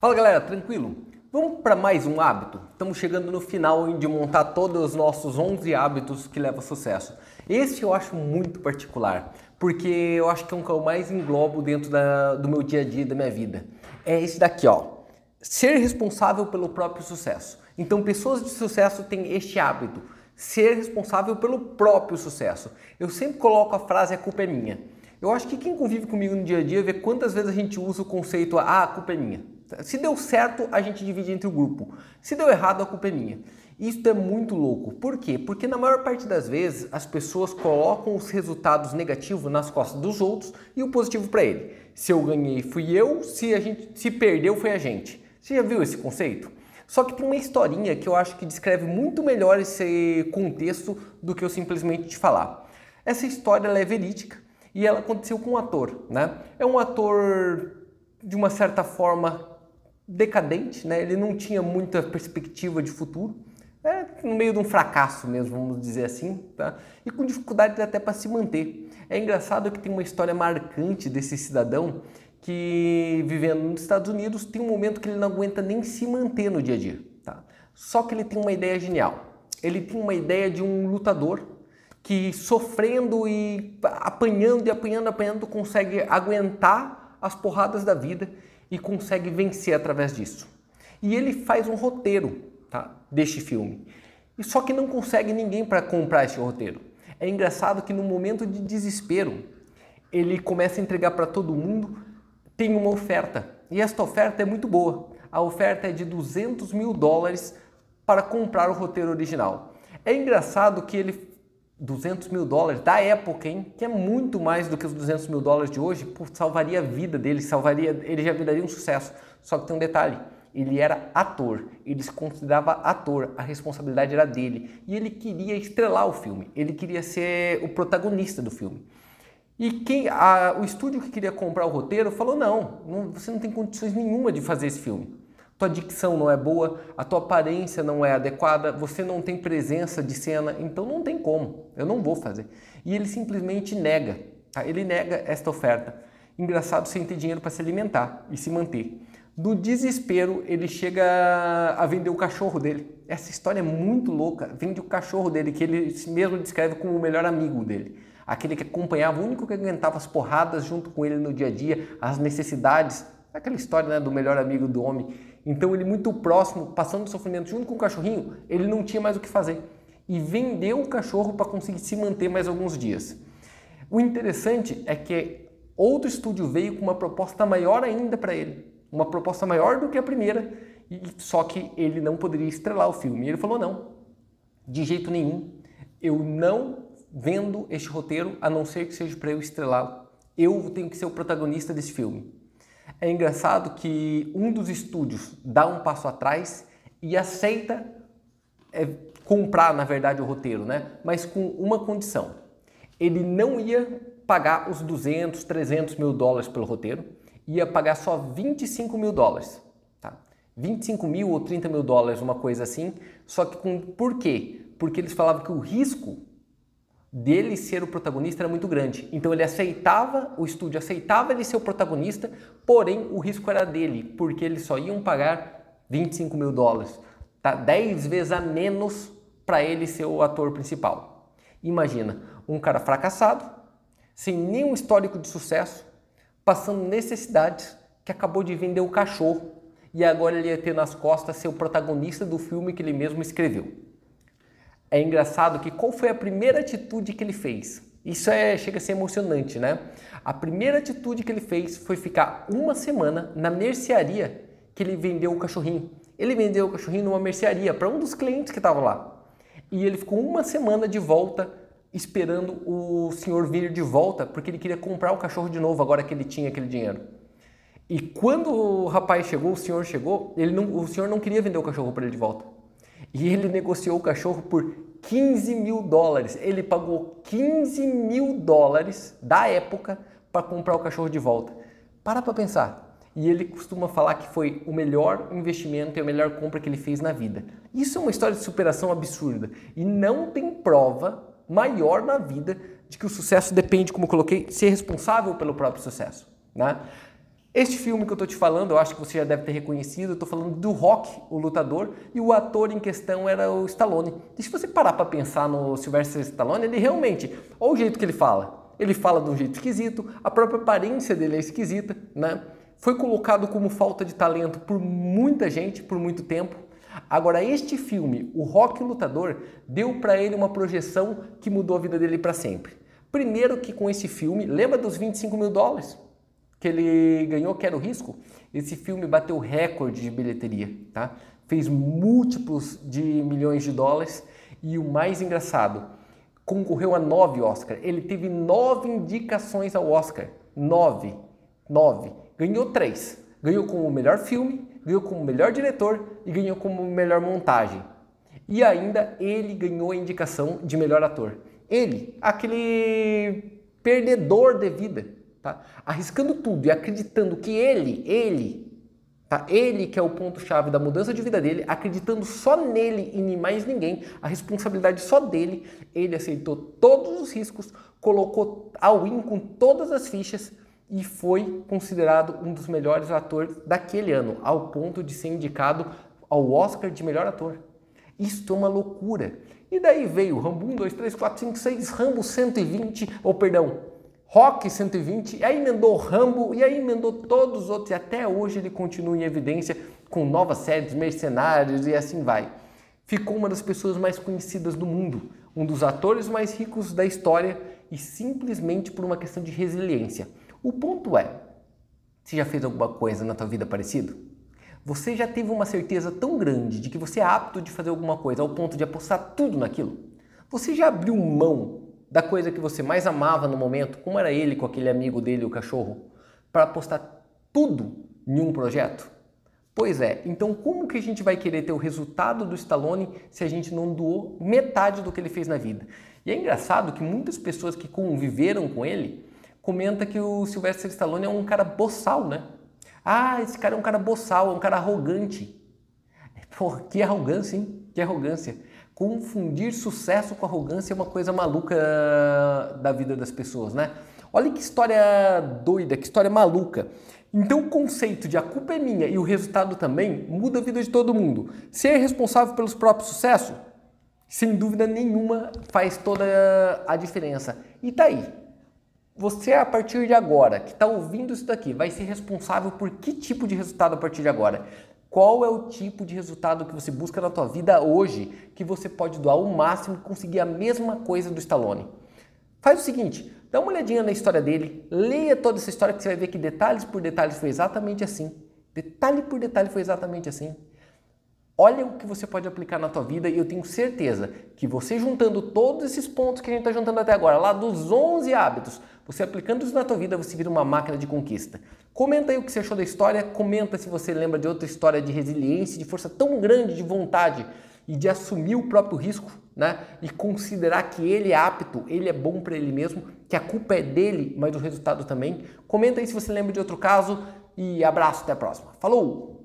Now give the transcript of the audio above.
Fala galera, tranquilo? Vamos para mais um hábito? Estamos chegando no final de montar todos os nossos 11 hábitos que levam a sucesso. Esse eu acho muito particular, porque eu acho que é um que eu mais englobo dentro da, do meu dia a dia, da minha vida. É esse daqui, ó. Ser responsável pelo próprio sucesso. Então, pessoas de sucesso têm este hábito, ser responsável pelo próprio sucesso. Eu sempre coloco a frase a culpa é minha. Eu acho que quem convive comigo no dia a dia vê quantas vezes a gente usa o conceito ah, a culpa é minha. Se deu certo, a gente divide entre o grupo. Se deu errado, a culpa é minha. Isso é muito louco. Por quê? Porque na maior parte das vezes as pessoas colocam os resultados negativos nas costas dos outros e o positivo para ele. Se eu ganhei, fui eu, se a gente se perdeu, foi a gente. Você já viu esse conceito? Só que tem uma historinha que eu acho que descreve muito melhor esse contexto do que eu simplesmente te falar. Essa história é verídica e ela aconteceu com um ator, né? É um ator de uma certa forma decadente, né? ele não tinha muita perspectiva de futuro, é, no meio de um fracasso mesmo, vamos dizer assim, tá? e com dificuldade até para se manter. É engraçado que tem uma história marcante desse cidadão que, vivendo nos Estados Unidos, tem um momento que ele não aguenta nem se manter no dia a dia. Tá? Só que ele tem uma ideia genial. Ele tem uma ideia de um lutador que, sofrendo e apanhando e apanhando, apanhando, consegue aguentar as porradas da vida e consegue vencer através disso. E ele faz um roteiro tá, deste filme. E só que não consegue ninguém para comprar esse roteiro. É engraçado que no momento de desespero, ele começa a entregar para todo mundo, tem uma oferta. E esta oferta é muito boa. A oferta é de 200 mil dólares para comprar o roteiro original. É engraçado que ele 200 mil dólares da época, hein? Que é muito mais do que os 200 mil dólares de hoje, pô, salvaria a vida dele, salvaria, ele já viraria um sucesso. Só que tem um detalhe, ele era ator, ele se considerava ator, a responsabilidade era dele e ele queria estrelar o filme, ele queria ser o protagonista do filme. E quem, a, o estúdio que queria comprar o roteiro falou: não, não, você não tem condições nenhuma de fazer esse filme tua dicção não é boa, a tua aparência não é adequada, você não tem presença de cena, então não tem como, eu não vou fazer. E ele simplesmente nega, tá? ele nega esta oferta. Engraçado sem ter dinheiro para se alimentar e se manter. Do desespero, ele chega a vender o cachorro dele. Essa história é muito louca. Vende o cachorro dele, que ele mesmo descreve como o melhor amigo dele. Aquele que acompanhava, o único que aguentava as porradas junto com ele no dia a dia, as necessidades. Aquela história né, do melhor amigo do homem. Então ele muito próximo, passando sofrimento junto com o cachorrinho, ele não tinha mais o que fazer. E vendeu o cachorro para conseguir se manter mais alguns dias. O interessante é que outro estúdio veio com uma proposta maior ainda para ele. Uma proposta maior do que a primeira, e só que ele não poderia estrelar o filme. E ele falou: não, de jeito nenhum, eu não vendo este roteiro a não ser que seja para eu estrelá-lo. Eu tenho que ser o protagonista desse filme. É engraçado que um dos estúdios dá um passo atrás e aceita é, comprar, na verdade, o roteiro, né? Mas com uma condição. Ele não ia pagar os 200, 300 mil dólares pelo roteiro, ia pagar só 25 mil dólares. Tá? 25 mil ou 30 mil dólares, uma coisa assim. Só que com, por quê? Porque eles falavam que o risco dele ser o protagonista era muito grande. Então ele aceitava, o estúdio aceitava ele ser o protagonista, porém o risco era dele, porque eles só iam pagar 25 mil dólares, tá? 10 vezes a menos para ele ser o ator principal. Imagina, um cara fracassado, sem nenhum histórico de sucesso, passando necessidades, que acabou de vender o cachorro e agora ele ia ter nas costas ser o protagonista do filme que ele mesmo escreveu. É engraçado que qual foi a primeira atitude que ele fez? Isso é, chega a ser emocionante, né? A primeira atitude que ele fez foi ficar uma semana na mercearia que ele vendeu o cachorrinho. Ele vendeu o cachorrinho numa mercearia para um dos clientes que estava lá. E ele ficou uma semana de volta esperando o senhor vir de volta porque ele queria comprar o cachorro de novo agora que ele tinha aquele dinheiro. E quando o rapaz chegou, o senhor chegou, ele não, o senhor não queria vender o cachorro para ele de volta. E ele negociou o cachorro por 15 mil dólares. Ele pagou 15 mil dólares da época para comprar o cachorro de volta. Para para pensar. E ele costuma falar que foi o melhor investimento e a melhor compra que ele fez na vida. Isso é uma história de superação absurda. E não tem prova maior na vida de que o sucesso depende, como eu coloquei, ser responsável pelo próprio sucesso. Né? Este filme que eu tô te falando, eu acho que você já deve ter reconhecido, eu tô falando do Rock, o lutador, e o ator em questão era o Stallone. E se você parar para pensar no Sylvester Stallone, ele realmente, olha o jeito que ele fala. Ele fala de um jeito esquisito, a própria aparência dele é esquisita, né? Foi colocado como falta de talento por muita gente, por muito tempo. Agora, este filme, O Rock o Lutador, deu para ele uma projeção que mudou a vida dele para sempre. Primeiro que com esse filme, lembra dos 25 mil dólares? Que ele ganhou, que era o risco, esse filme bateu recorde de bilheteria, tá? Fez múltiplos de milhões de dólares e o mais engraçado, concorreu a nove Oscar. Ele teve nove indicações ao Oscar, nove, nove. Ganhou três. Ganhou como melhor filme, ganhou como melhor diretor e ganhou como melhor montagem. E ainda ele ganhou a indicação de melhor ator. Ele, aquele perdedor de vida, tá? arriscando tudo e acreditando que ele, ele, tá? ele que é o ponto-chave da mudança de vida dele, acreditando só nele e em mais ninguém, a responsabilidade só dele, ele aceitou todos os riscos, colocou ao in com todas as fichas e foi considerado um dos melhores atores daquele ano, ao ponto de ser indicado ao Oscar de melhor ator. Isto é uma loucura. E daí veio Rambo 1, 2, 3, 4, 5, 6, Rambo 120, ou perdão, Rock 120, e aí emendou Rambo, e aí emendou todos os outros, e até hoje ele continua em evidência com novas séries, Mercenários e assim vai. Ficou uma das pessoas mais conhecidas do mundo, um dos atores mais ricos da história e simplesmente por uma questão de resiliência. O ponto é, você já fez alguma coisa na tua vida parecido? Você já teve uma certeza tão grande de que você é apto de fazer alguma coisa ao ponto de apostar tudo naquilo? Você já abriu mão da coisa que você mais amava no momento, como era ele com aquele amigo dele, o cachorro, para apostar tudo em um projeto? Pois é, então como que a gente vai querer ter o resultado do Stallone se a gente não doou metade do que ele fez na vida? E é engraçado que muitas pessoas que conviveram com ele comentam que o Sylvester Stallone é um cara boçal, né? Ah, esse cara é um cara boçal, é um cara arrogante. Porra, que arrogância, hein? Que arrogância confundir sucesso com arrogância é uma coisa maluca da vida das pessoas, né? Olha que história doida, que história maluca. Então o conceito de a culpa é minha e o resultado também muda a vida de todo mundo. Ser responsável pelos próprios sucessos, sem dúvida nenhuma, faz toda a diferença. E tá aí. Você a partir de agora, que está ouvindo isso daqui, vai ser responsável por que tipo de resultado a partir de agora? Qual é o tipo de resultado que você busca na tua vida hoje que você pode doar o máximo e conseguir a mesma coisa do Stallone? Faz o seguinte, dá uma olhadinha na história dele, leia toda essa história que você vai ver que detalhes por detalhes foi exatamente assim. Detalhe por detalhe foi exatamente assim. Olha o que você pode aplicar na tua vida e eu tenho certeza que você juntando todos esses pontos que a gente está juntando até agora, lá dos 11 hábitos, você aplicando isso na tua vida, você vira uma máquina de conquista. Comenta aí o que você achou da história, comenta se você lembra de outra história de resiliência, de força tão grande, de vontade e de assumir o próprio risco, né? E considerar que ele é apto, ele é bom para ele mesmo, que a culpa é dele, mas o resultado também. Comenta aí se você lembra de outro caso e abraço, até a próxima. Falou!